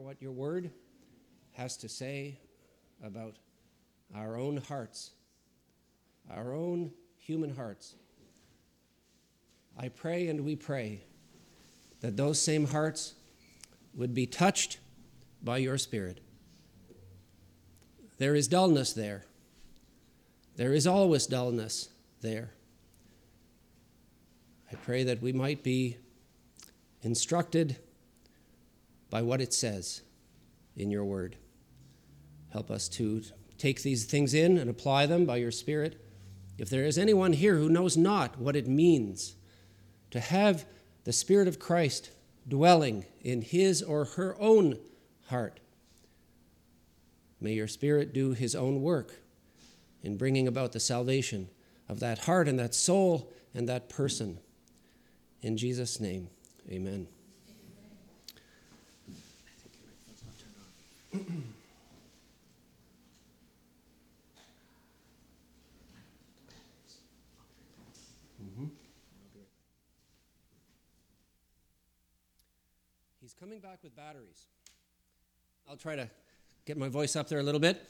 what your word has to say about our own hearts, our own human hearts. I pray and we pray that those same hearts would be touched by your Spirit. There is dullness there. There is always dullness there. I pray that we might be instructed by what it says in your word. Help us to take these things in and apply them by your Spirit. If there is anyone here who knows not what it means to have the Spirit of Christ dwelling in his or her own heart, may your Spirit do his own work in bringing about the salvation of that heart and that soul and that person. In Jesus' name, amen. He's coming back with batteries. I'll try to get my voice up there a little bit.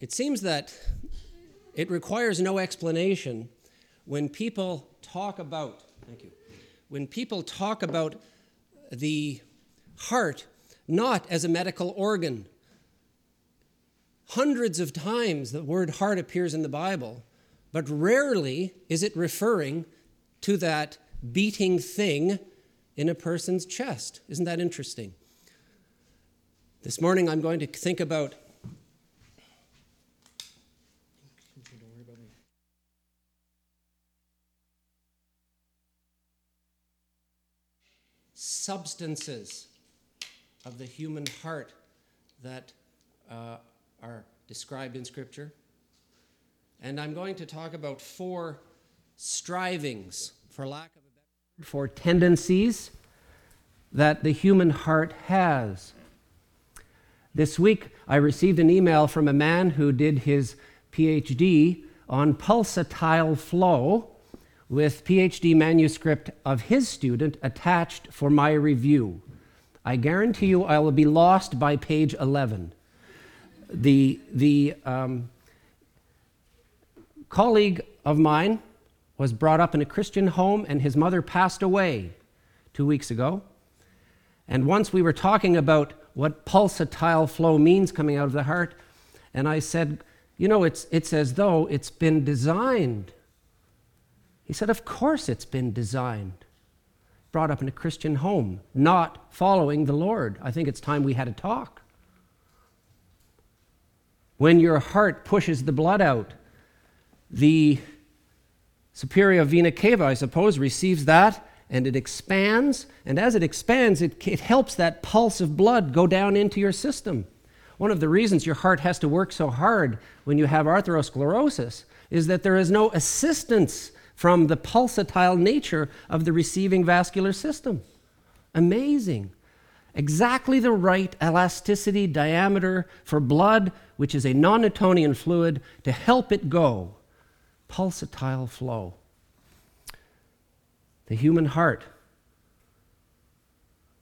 It seems that it requires no explanation when people talk about, thank you, when people talk about the heart not as a medical organ. Hundreds of times the word heart appears in the Bible, but rarely is it referring to that beating thing in a person's chest. Isn't that interesting? This morning I'm going to think about substances of the human heart that uh, are described in Scripture. And I'm going to talk about four strivings, for lack of a better word, for tendencies that the human heart has. This week, I received an email from a man who did his PhD on pulsatile flow with PhD manuscript of his student attached for my review. I guarantee you I will be lost by page 11. The, the um, colleague of mine was brought up in a Christian home, and his mother passed away two weeks ago. And once we were talking about what pulsatile flow means coming out of the heart, and I said, You know, it's, it's as though it's been designed he said, Of course it's been designed. Brought up in a Christian home, not following the Lord. I think it's time we had a talk. When your heart pushes the blood out, the superior vena cava, I suppose, receives that and it expands. And as it expands, it, it helps that pulse of blood go down into your system. One of the reasons your heart has to work so hard when you have atherosclerosis is that there is no assistance from the pulsatile nature of the receiving vascular system. Amazing. Exactly the right elasticity diameter for blood, which is a non Newtonian fluid, to help it go. Pulsatile flow. The human heart.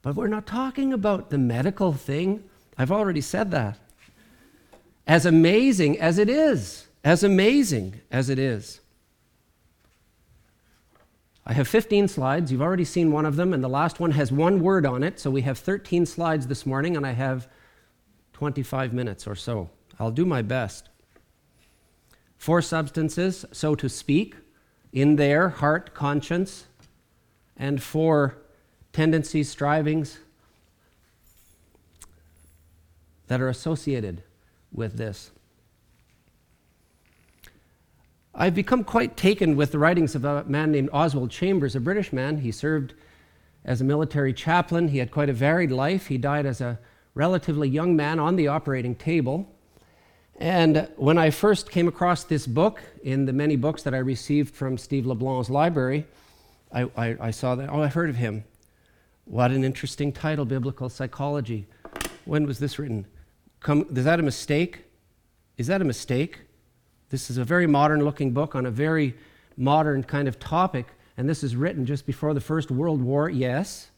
But we're not talking about the medical thing. I've already said that. As amazing as it is, as amazing as it is. I have 15 slides. You've already seen one of them, and the last one has one word on it. So we have 13 slides this morning, and I have 25 minutes or so. I'll do my best. Four substances, so to speak, in there heart, conscience, and four tendencies, strivings that are associated with this. I've become quite taken with the writings of a man named Oswald Chambers, a British man. He served as a military chaplain. He had quite a varied life. He died as a relatively young man on the operating table. And when I first came across this book in the many books that I received from Steve LeBlanc's library, I, I, I saw that, oh, I've heard of him. What an interesting title, Biblical Psychology. When was this written? Come, is that a mistake? Is that a mistake? This is a very modern looking book on a very modern kind of topic, and this is written just before the First World War, yes.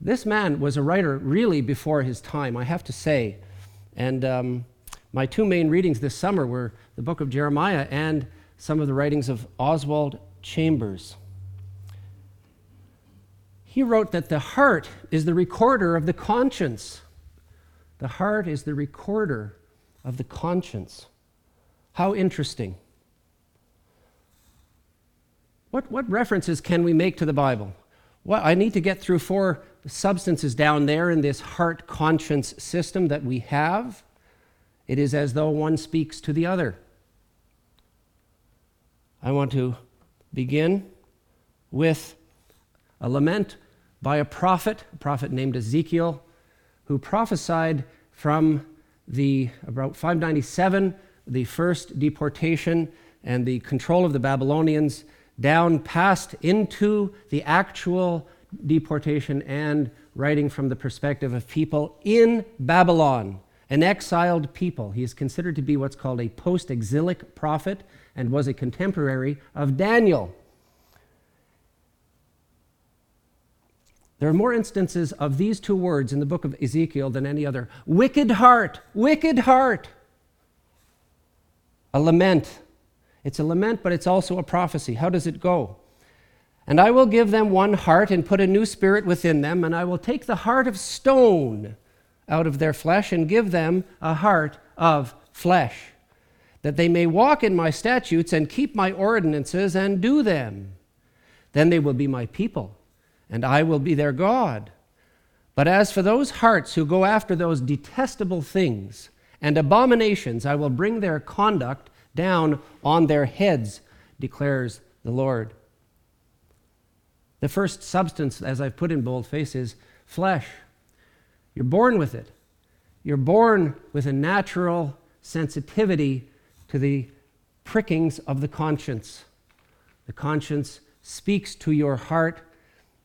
This man was a writer really before his time, I have to say. And um, my two main readings this summer were the book of Jeremiah and some of the writings of Oswald Chambers. He wrote that the heart is the recorder of the conscience. The heart is the recorder of the conscience. How interesting. What, what references can we make to the Bible? Well, I need to get through four substances down there in this heart conscience system that we have. It is as though one speaks to the other. I want to begin with a lament by a prophet, a prophet named Ezekiel, who prophesied from the about 597, the first deportation and the control of the Babylonians, down past into the actual deportation and writing from the perspective of people in Babylon, an exiled people. He is considered to be what's called a post exilic prophet and was a contemporary of Daniel. There are more instances of these two words in the book of Ezekiel than any other. Wicked heart, wicked heart. A lament. It's a lament, but it's also a prophecy. How does it go? And I will give them one heart and put a new spirit within them, and I will take the heart of stone out of their flesh and give them a heart of flesh, that they may walk in my statutes and keep my ordinances and do them. Then they will be my people and I will be their God. But as for those hearts who go after those detestable things and abominations, I will bring their conduct down on their heads, declares the Lord. The first substance, as I've put in boldface, is flesh. You're born with it. You're born with a natural sensitivity to the prickings of the conscience. The conscience speaks to your heart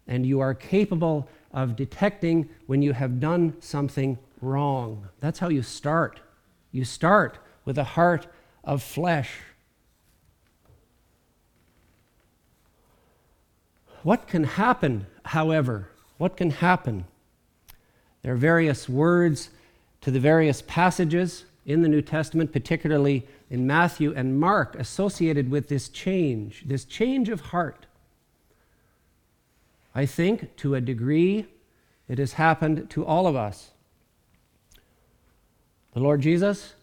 and you are capable of detecting when you have done something wrong. That's how you start. You start with a heart of flesh. What can happen, however? What can happen? There are various words to the various passages in the New Testament, particularly in Matthew and Mark, associated with this change, this change of heart. I think to a degree it has happened to all of us. The Lord Jesus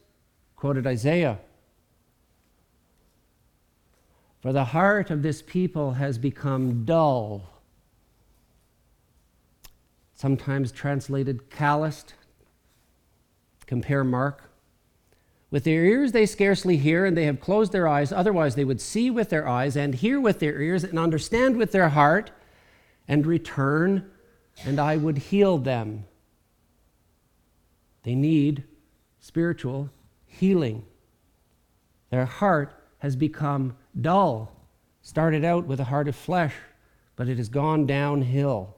quoted Isaiah For the heart of this people has become dull, sometimes translated calloused. Compare Mark. With their ears they scarcely hear, and they have closed their eyes. Otherwise, they would see with their eyes, and hear with their ears, and understand with their heart and return, and I would heal them. They need spiritual healing. Their heart has become dull. Started out with a heart of flesh, but it has gone downhill.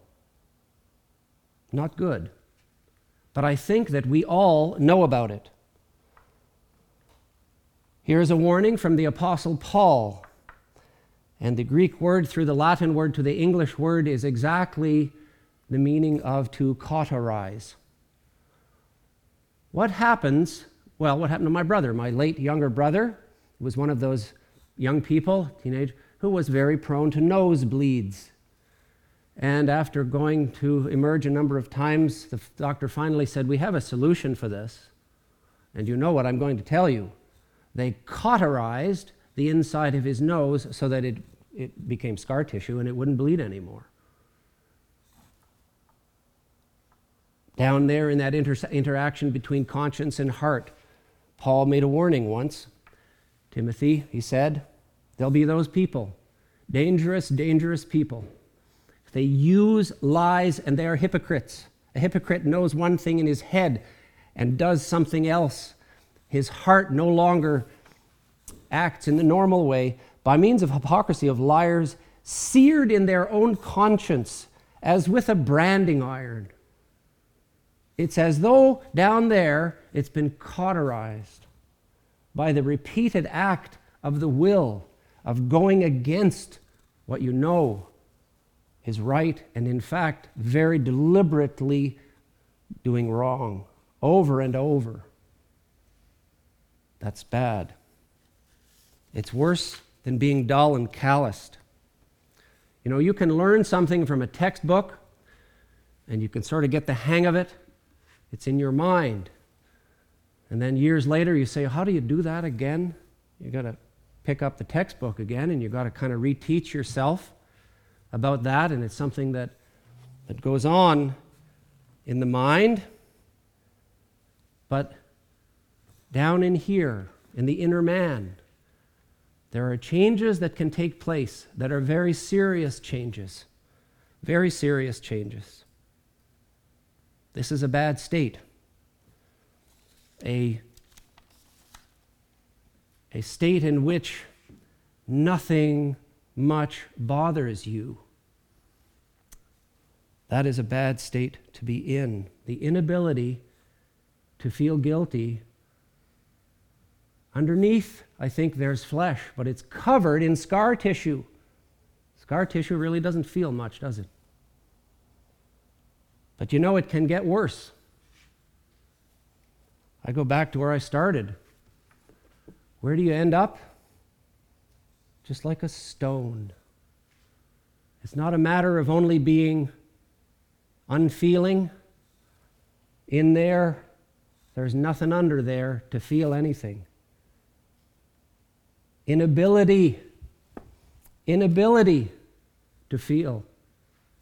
Not good. But I think that we all know about it. Here's a warning from the Apostle Paul and the Greek word through the Latin word to the English word is exactly the meaning of to cauterize. What happens? Well, what happened to my brother? My late younger brother was one of those young people, teenage, who was very prone to nosebleeds. And after going to emerge a number of times, the doctor finally said, We have a solution for this. And you know what I'm going to tell you. They cauterized the inside of his nose so that it it became scar tissue and it wouldn't bleed anymore. Down there in that inter- interaction between conscience and heart, Paul made a warning once. Timothy, he said, there'll be those people, dangerous, dangerous people. They use lies and they are hypocrites. A hypocrite knows one thing in his head and does something else. His heart no longer acts in the normal way, by means of hypocrisy of liars, seared in their own conscience as with a branding iron. It's as though down there it's been cauterized by the repeated act of the will of going against what you know is right and, in fact, very deliberately doing wrong over and over. That's bad. It's worse than being dull and calloused. You know, you can learn something from a textbook and you can sort of get the hang of it. It's in your mind. And then years later, you say, How do you do that again? You got to pick up the textbook again and you got to kind of reteach yourself about that. And it's something that, that goes on in the mind. But down in here, in the inner man, there are changes that can take place that are very serious changes. Very serious changes. This is a bad state. A, a state in which nothing much bothers you. That is a bad state to be in. The inability to feel guilty Underneath, I think there's flesh, but it's covered in scar tissue. Scar tissue really doesn't feel much, does it? But you know, it can get worse. I go back to where I started. Where do you end up? Just like a stone. It's not a matter of only being unfeeling in there. There's nothing under there to feel anything inability, inability to feel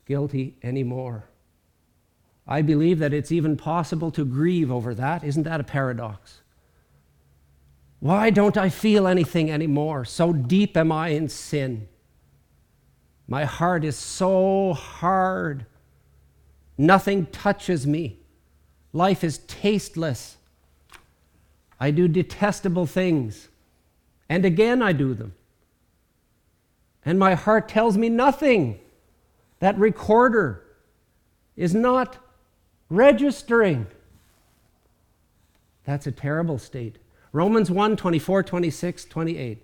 guilty anymore. I believe that it's even possible to grieve over that. Isn't that a paradox? Why don't I feel anything anymore? So deep am I in sin. My heart is so hard. Nothing touches me. Life is tasteless. I do detestable things. And again I do them. And my heart tells me nothing. That recorder is not registering. That's a terrible state. Romans 1 24, 26, 28.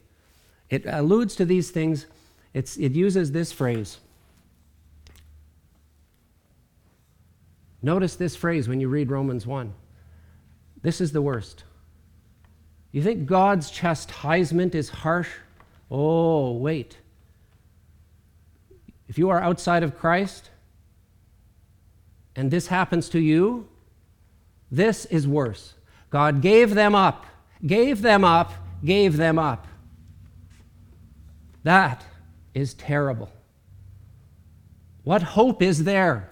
It alludes to these things. It's, it uses this phrase. Notice this phrase when you read Romans 1. This is the worst. You think God's chastisement is harsh? Oh, wait. If you are outside of Christ and this happens to you, this is worse. God gave them up, gave them up, gave them up. That is terrible. What hope is there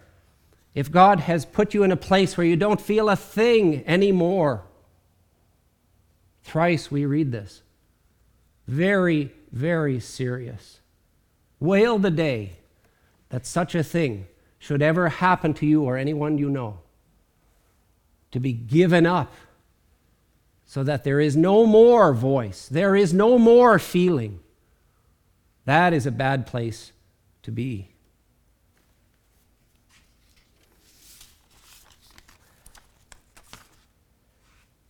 if God has put you in a place where you don't feel a thing anymore? Thrice we read this. Very, very serious. Wail the day that such a thing should ever happen to you or anyone you know. To be given up so that there is no more voice, there is no more feeling. That is a bad place to be.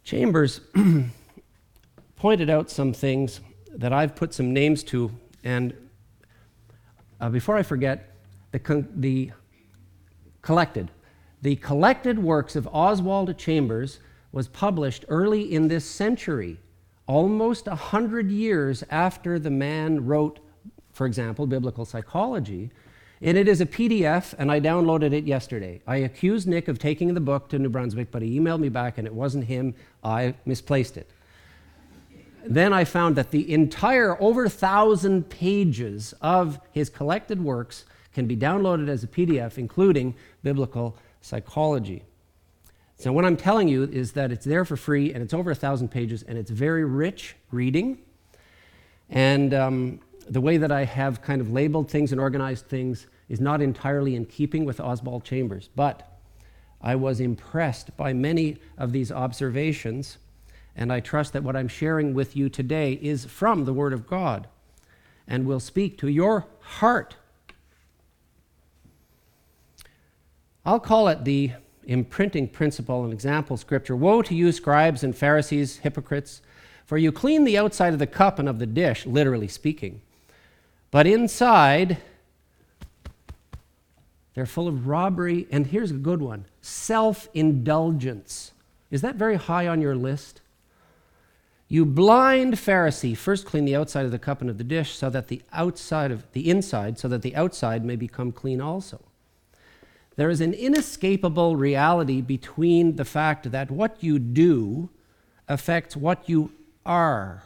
Chambers pointed out some things that I've put some names to. And uh, before I forget, the, con- the collected. The collected works of Oswald Chambers was published early in this century, almost a hundred years after the man wrote, for example, biblical psychology. And it is a PDF, and I downloaded it yesterday. I accused Nick of taking the book to New Brunswick, but he emailed me back, and it wasn't him. I misplaced it then I found that the entire over thousand pages of his collected works can be downloaded as a PDF, including biblical psychology. So, what I'm telling you is that it's there for free and it's over a thousand pages and it's very rich reading. And um, the way that I have kind of labeled things and organized things is not entirely in keeping with Oswald Chambers, but I was impressed by many of these observations and I trust that what I'm sharing with you today is from the Word of God and will speak to your heart. I'll call it the imprinting principle and example scripture. Woe to you, scribes and Pharisees, hypocrites, for you clean the outside of the cup and of the dish, literally speaking. But inside, They're full of robbery, and here's a good one self indulgence. Is that very high on your list? You blind Pharisee, first clean the outside of the cup and of the dish, so that the outside of the inside, so that the outside may become clean also. There is an inescapable reality between the fact that what you do affects what you are.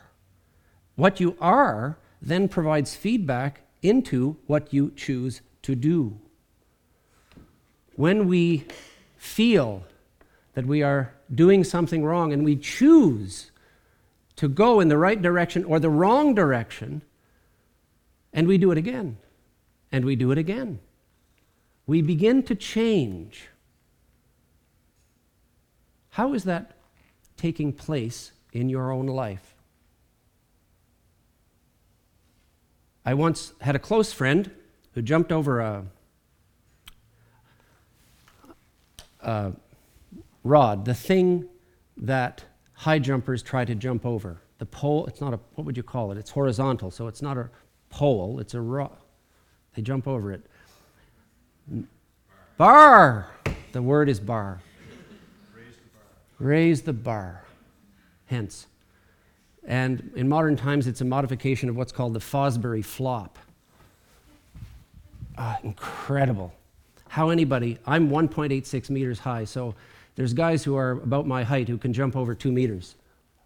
What you are then provides feedback into what you choose to do. When we feel that we are doing something wrong and we choose to go in the right direction or the wrong direction, and we do it again, and we do it again. We begin to change. How is that taking place in your own life? I once had a close friend who jumped over a, a rod, the thing that high jumpers try to jump over. The pole, it's not a, what would you call it? It's horizontal, so it's not a pole, it's a rod. They jump over it. Bar! The word is bar. Raise the bar. Raise the bar. Hence. And in modern times, it's a modification of what's called the Fosbury flop. Ah, incredible. How anybody, I'm 1.86 meters high, so there's guys who are about my height who can jump over two meters.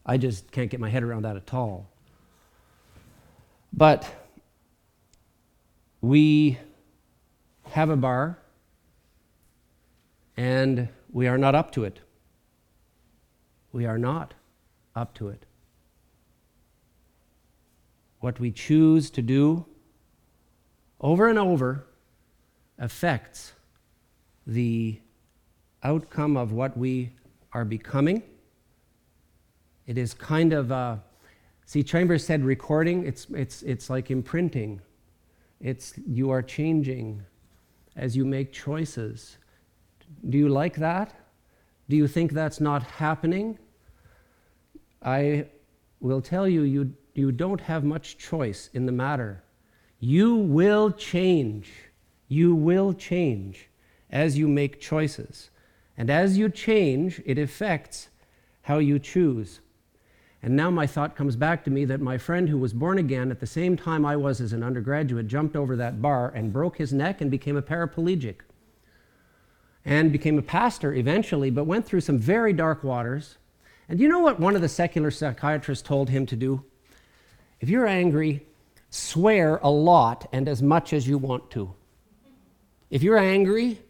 I just can't get my head around that at all. But we have a bar and we are not up to it. We are not up to it. What we choose to do over and over affects the outcome of what we are becoming. It is kind of, uh, see, Chambers said recording, it's, it's, it's like imprinting. It's you are changing as you make choices. Do you like that? Do you think that's not happening? I will tell you, you, you don't have much choice in the matter. You will change. You will change as you make choices. And as you change, it affects how you choose. And now my thought comes back to me that my friend who was born again at the same time I was as an undergraduate jumped over that bar and broke his neck and became a paraplegic. And became a pastor eventually, but went through some very dark waters. And you know what one of the secular psychiatrists told him to do? If you're angry, swear a lot and as much as you want to. If you're angry,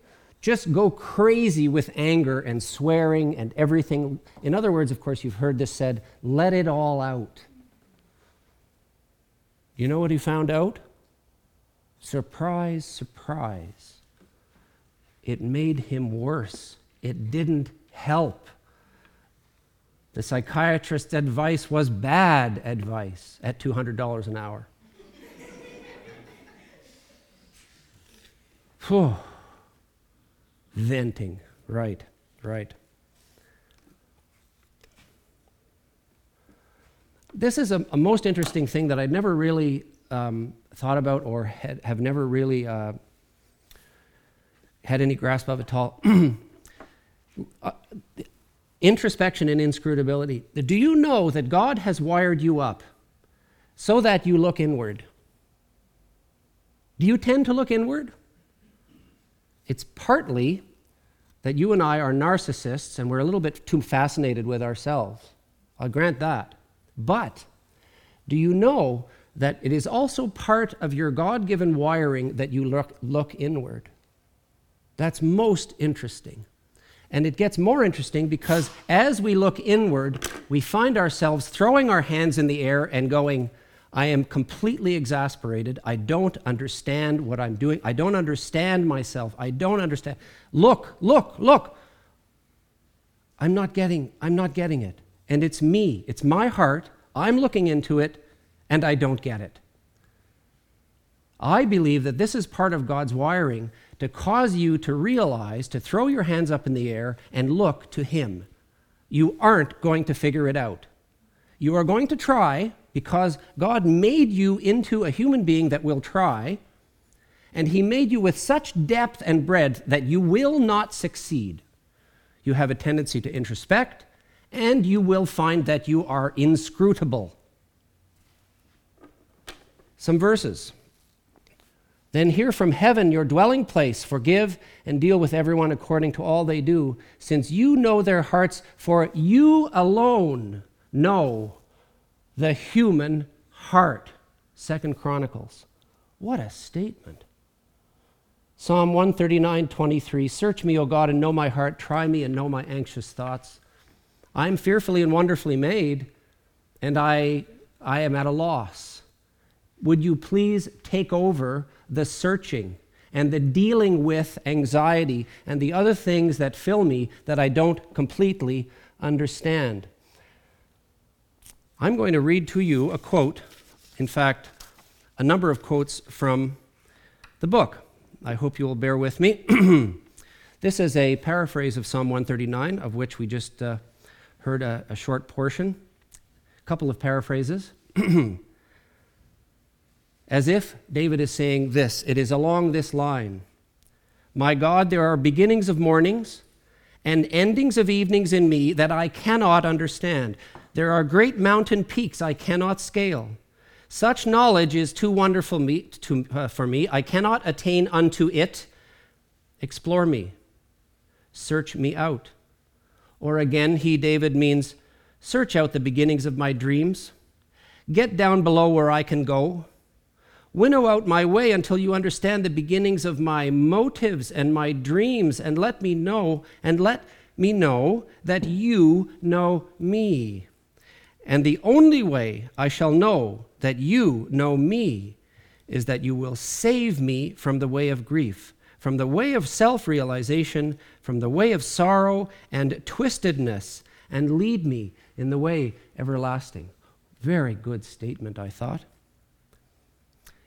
just go crazy with anger and swearing and everything. In other words, of course, you've heard this said let it all out. You know what he found out? Surprise, surprise. It made him worse. It didn't help. The psychiatrist's advice was bad advice at $200 an hour. Whew. Venting. Right, right. This is a, a most interesting thing that I'd never really um, thought about or had, have never really uh, had any grasp of at all. uh, introspection and inscrutability. Do you know that God has wired you up so that you look inward? Do you tend to look inward? It's partly that you and I are narcissists and we're a little bit too fascinated with ourselves. I'll grant that. But do you know that it is also part of your God given wiring that you look, look inward? That's most interesting. And it gets more interesting because as we look inward, we find ourselves throwing our hands in the air and going, I am completely exasperated. I don't understand what I'm doing. I don't understand myself. I don't understand. Look, look, look. I'm not getting I'm not getting it. And it's me. It's my heart. I'm looking into it and I don't get it. I believe that this is part of God's wiring to cause you to realize, to throw your hands up in the air and look to Him. You aren't going to figure it out. You are going to try, because God made you into a human being that will try, and he made you with such depth and breadth that you will not succeed. You have a tendency to introspect, and you will find that you are inscrutable. Some verses. Then hear from heaven, your dwelling place, forgive and deal with everyone according to all they do, since you know their hearts, for you alone know the human heart. Second Chronicles. What a statement. Psalm 139, 23 Search me, O God, and know my heart. Try me and know my anxious thoughts. I am fearfully and wonderfully made, and I, I am at a loss. Would you please take over the searching and the dealing with anxiety and the other things that fill me that I don't completely understand? I'm going to read to you a quote, in fact, a number of quotes from the book. I hope you will bear with me. this is a paraphrase of Psalm 139, of which we just uh, heard a, a short portion. A couple of paraphrases. As if David is saying this, it is along this line My God, there are beginnings of mornings and endings of evenings in me that I cannot understand. There are great mountain peaks I cannot scale. Such knowledge is too wonderful me, to, uh, for me. I cannot attain unto it. Explore me. Search me out. Or again, he, David, means search out the beginnings of my dreams. Get down below where I can go. Winnow out my way until you understand the beginnings of my motives and my dreams, and let me know, and let me know that you know me. And the only way I shall know that you know me is that you will save me from the way of grief, from the way of self realization, from the way of sorrow and twistedness, and lead me in the way everlasting. Very good statement, I thought.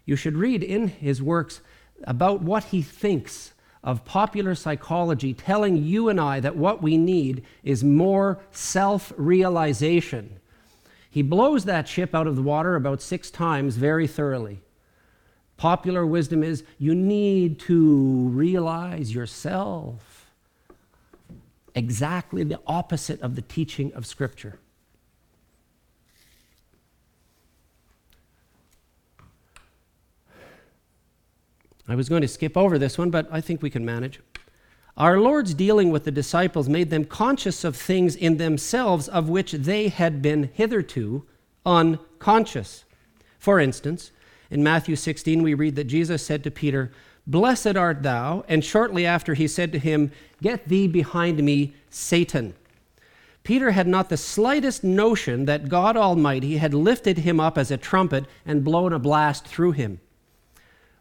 You should read in his works about what he thinks of popular psychology, telling you and I that what we need is more self realization he blows that ship out of the water about six times very thoroughly. Popular wisdom is you need to realize yourself. Exactly the opposite of the teaching of Scripture. I was going to skip over this one, but I think we can manage. Our Lord's dealing with the disciples made them conscious of things in themselves of which they had been hitherto unconscious. For instance, in Matthew 16, we read that Jesus said to Peter, Blessed art thou. And shortly after, he said to him, Get thee behind me, Satan. Peter had not the slightest notion that God Almighty had lifted him up as a trumpet and blown a blast through him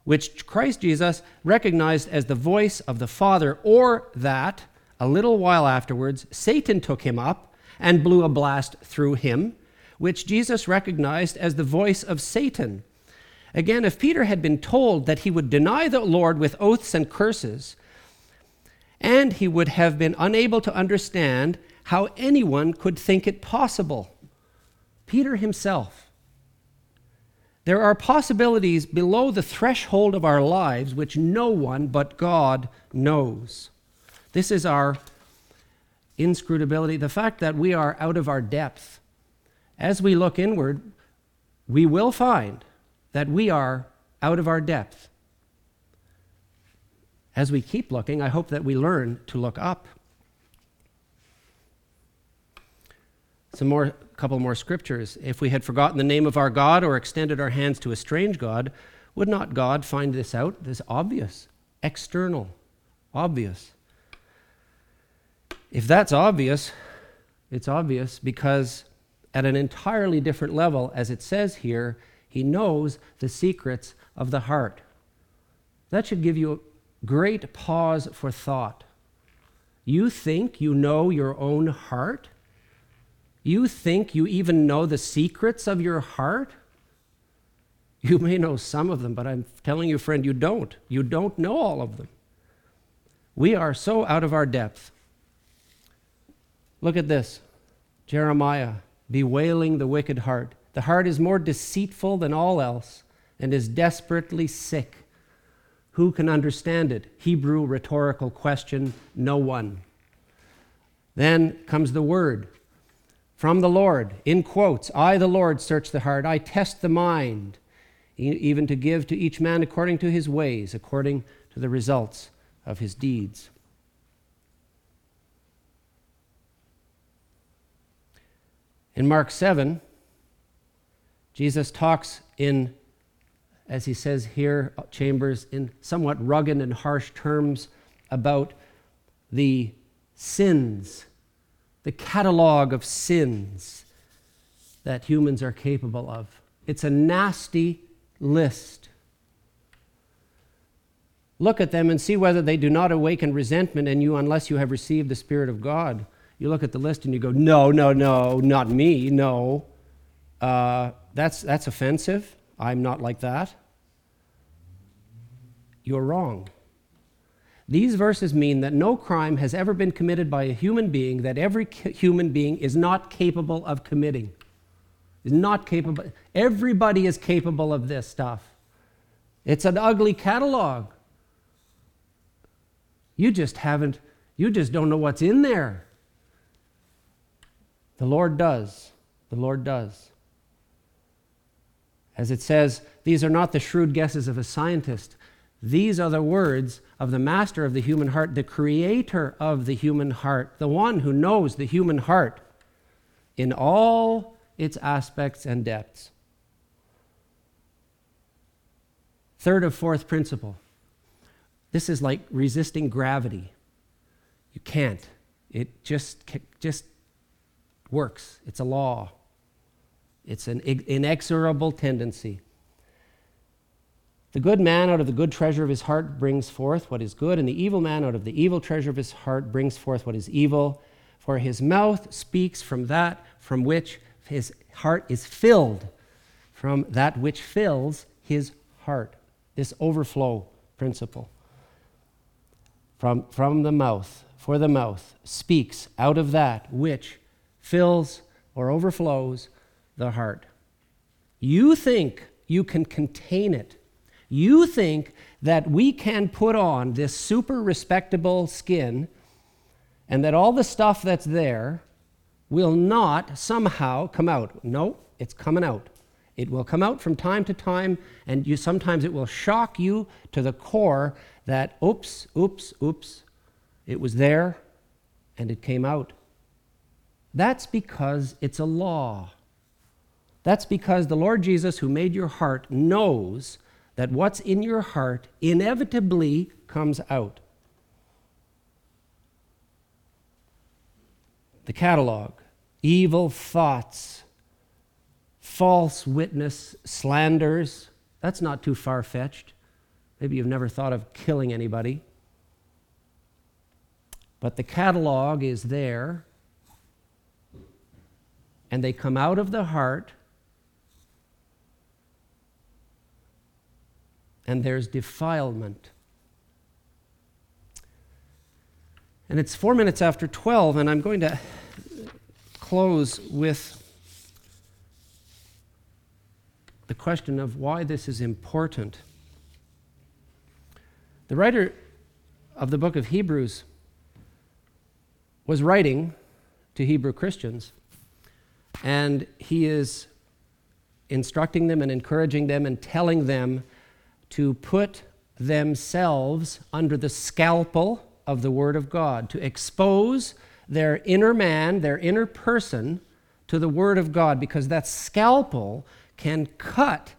which Christ Jesus recognized as the voice of the Father, or that, a little while afterwards, Satan took him up and blew a blast through him, which Jesus recognized as the voice of Satan. Again, if Peter had been told that he would deny the Lord with oaths and curses, and he would have been unable to understand how anyone could think it possible. Peter himself there are possibilities below the threshold of our lives which no one but God knows. This is our inscrutability, the fact that we are out of our depth. As we look inward, we will find that we are out of our depth. As we keep looking, I hope that we learn to look up. Some more couple more scriptures. If we had forgotten the name of our God or extended our hands to a strange God, would not God find this out? This obvious, external, obvious. If that's obvious, it's obvious because at an entirely different level, as it says here, he knows the secrets of the heart. That should give you a great pause for thought. You think you know your own heart? You think you even know the secrets of your heart? You may know some of them, but I'm telling you, friend, you don't. You don't know all of them. We are so out of our depth. Look at this Jeremiah bewailing the wicked heart. The heart is more deceitful than all else and is desperately sick. Who can understand it? Hebrew rhetorical question no one. Then comes the word from the Lord, in quotes I, the Lord, search the heart, I test the mind, even to give to each man according to his ways, according to the results of his deeds. In Mark 7, Jesus talks in, as he says here, uh, Chambers, in somewhat rugged and harsh terms about the sins, the catalog of sins that humans are capable of. It's a nasty list. Look at them and see whether they do not awaken resentment in you unless you have received the Spirit of God. You look at the list and you go, no, no, no, not me, no. Uh, that's, that's offensive. I'm not like that. You're wrong. These verses mean that no crime has ever been committed by a human being that every human being is not capable of committing. Is not capable. Everybody is capable of this stuff. It's an ugly catalog. You just haven't, you just don't know what's in there. The Lord does. The Lord does. As it says, these are not the shrewd guesses of a scientist. These are the words of the master of the human heart, the creator of the human heart, the one who knows the human heart in all its aspects and depths. Third of fourth principle. This is like resisting gravity. You can't. It just, just works. It's a law. It's an inexorable tendency. The good man out of the good treasure of his heart brings forth what is good, and the evil man out of the evil treasure of his heart brings forth what is evil. For his mouth speaks from that from which his heart is filled, from that which fills his heart. This overflow principle. From, from the mouth, for the mouth speaks out of that which fills or overflows the heart. You think you can contain it. You think that we can put on this super respectable skin and that all the stuff that's there will not somehow come out. No, it's coming out. It will come out from time to time, and you, sometimes it will shock you to the core that, oops, oops, oops, it was there and it came out. That's because it's a law. That's because the Lord Jesus, who made your heart, knows that what's in your heart inevitably comes out. The catalog evil thoughts, false witness, slanders. That's not too far fetched. Maybe you've never thought of killing anybody. But the catalog is there, and they come out of the heart and there's defilement. And it's four minutes after 12, and I'm going to close with the question of why this is important. The writer of the book of Hebrews was writing to Hebrew Christians, and he is instructing them and encouraging them and telling them to put themselves under the scalpel of the Word of God, to expose their inner man, their inner person, to the Word of God, because that scalpel can cut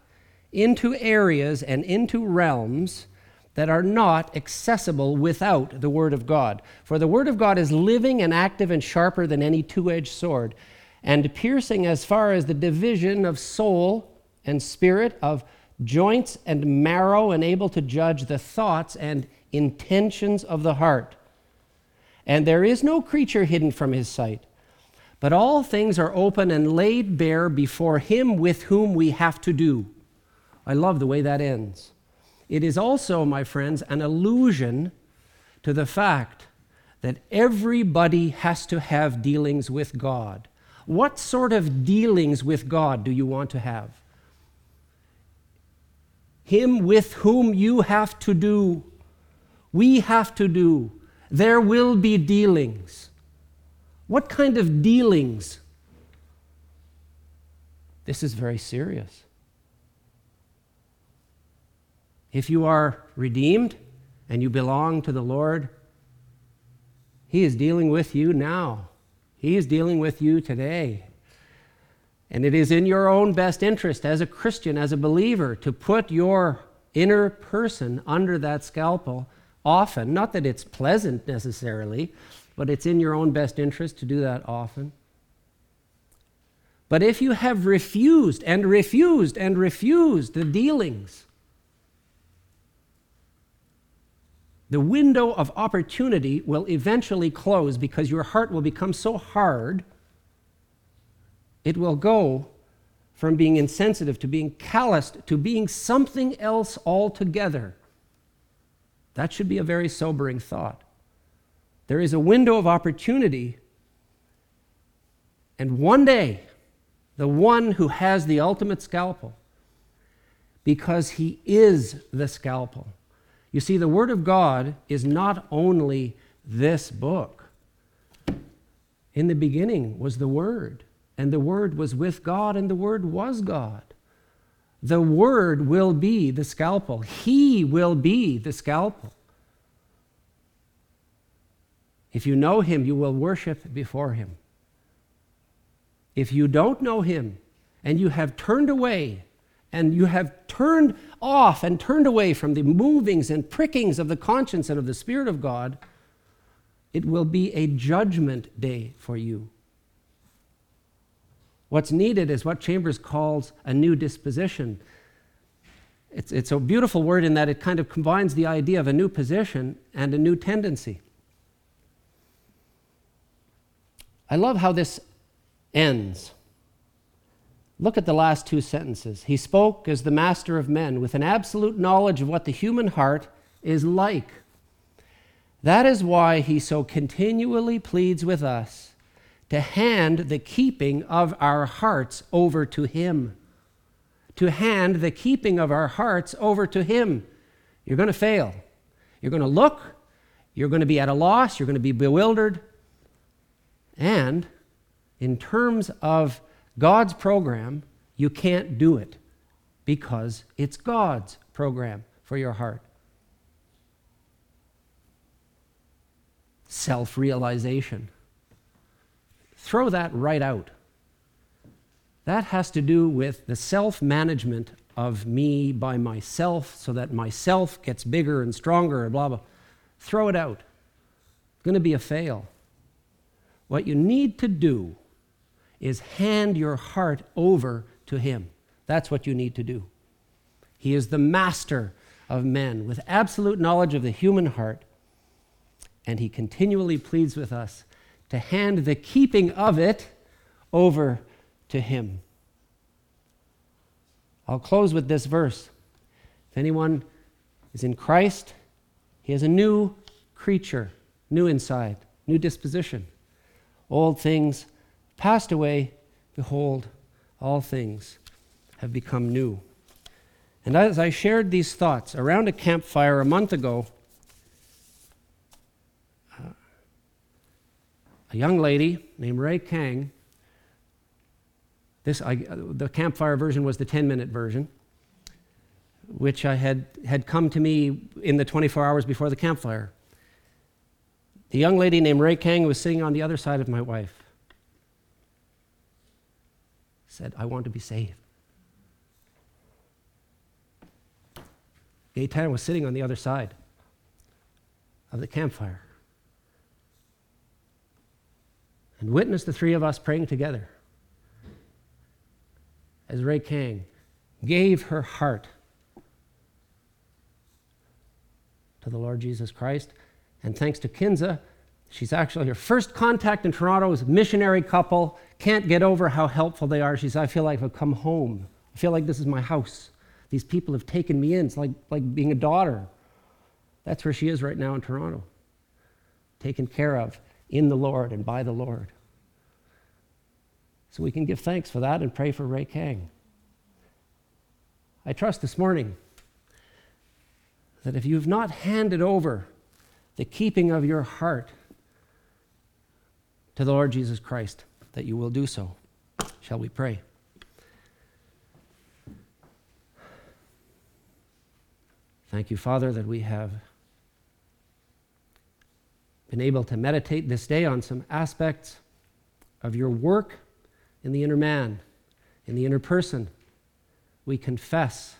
into areas and into realms that are not accessible without the Word of God. For the Word of God is living and active and sharper than any two edged sword, and piercing as far as the division of soul and spirit, of joints and marrow, and able to judge the thoughts and intentions of the heart. And there is no creature hidden from his sight, but all things are open and laid bare before him with whom we have to do. I love the way that ends. It is also, my friends, an allusion to the fact that everybody has to have dealings with God. What sort of dealings with God do you want to have? Him with whom you have to do. We have to do. There will be dealings. What kind of dealings? This is very serious. If you are redeemed and you belong to the Lord, He is dealing with you now. He is dealing with you today. And it is in your own best interest as a Christian, as a believer, to put your inner person under that scalpel often. Not that it's pleasant necessarily, but it's in your own best interest to do that often. But if you have refused and refused and refused the dealings, the window of opportunity will eventually close because your heart will become so hard, it will go from being insensitive to being calloused to being something else altogether. That should be a very sobering thought. There is a window of opportunity, and one day, the one who has the ultimate scalpel, because he is the scalpel. You see, the Word of God is not only this book. In the beginning was the Word, and the Word was with God, and the Word was God. The Word will be the scalpel, He will be the scalpel. If you know Him, you will worship before Him. If you don't know Him and you have turned away and you have turned off and turned away from the movings and prickings of the conscience and of the Spirit of God, it will be a judgment day for you. What's needed is what Chambers calls a new disposition. It's, it's a beautiful word in that it kind of combines the idea of a new position and a new tendency. I love how this ends. Look at the last two sentences. He spoke as the master of men with an absolute knowledge of what the human heart is like. That is why he so continually pleads with us to hand the keeping of our hearts over to him. To hand the keeping of our hearts over to him. You're going to fail. You're going to look. You're going to be at a loss. You're going to be bewildered. And in terms of God's program, you can't do it because it's God's program for your heart. Self realization. Throw that right out. That has to do with the self management of me by myself so that myself gets bigger and stronger and blah, blah. Throw it out. It's going to be a fail. What you need to do is hand your heart over to Him. That's what you need to do. He is the master of men with absolute knowledge of the human heart, and He continually pleads with us to hand the keeping of it over to Him. I'll close with this verse. If anyone is in Christ, he is a new creature, new inside, new disposition. Old things passed away, behold, all things have become new. And as I shared these thoughts around a campfire a month ago, a young lady named Ray Kang, this, I, the campfire version was the 10 minute version, which I had, had come to me in the 24 hours before the campfire. The young lady named Ray Kang was sitting on the other side of my wife. Said, I want to be saved. Gaetan was sitting on the other side of the campfire and witness the three of us praying together as Ray Kang gave her heart to the Lord Jesus Christ. And thanks to Kinza, she's actually her first contact in Toronto is a missionary couple. Can't get over how helpful they are. She says, I feel like I've come home. I feel like this is my house. These people have taken me in. It's like, like being a daughter. That's where she is right now in Toronto, taken care of in the Lord and by the Lord. So we can give thanks for that and pray for Ray Kang. I trust this morning that if you've not handed over the keeping of your heart to the Lord Jesus Christ, that you will do so. Shall we pray? Thank you, Father, that we have been able to meditate this day on some aspects of your work in the inner man, in the inner person. We confess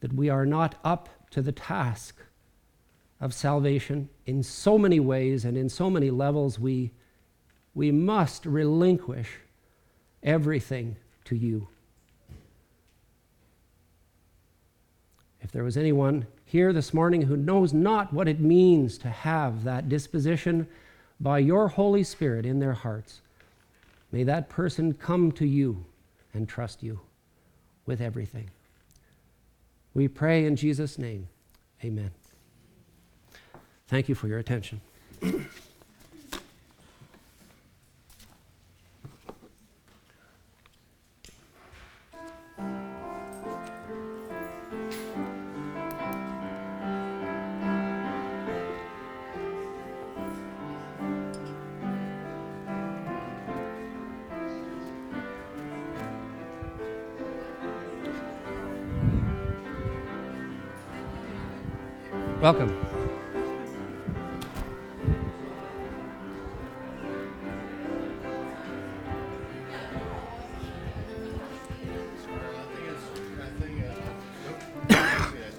that we are not up to the task of salvation in so many ways and in so many levels. We, we must relinquish everything to you. If there was anyone here this morning who knows not what it means to have that disposition by your Holy Spirit in their hearts, may that person come to you and trust you with everything. We pray in Jesus' name. Amen. Thank you for your attention.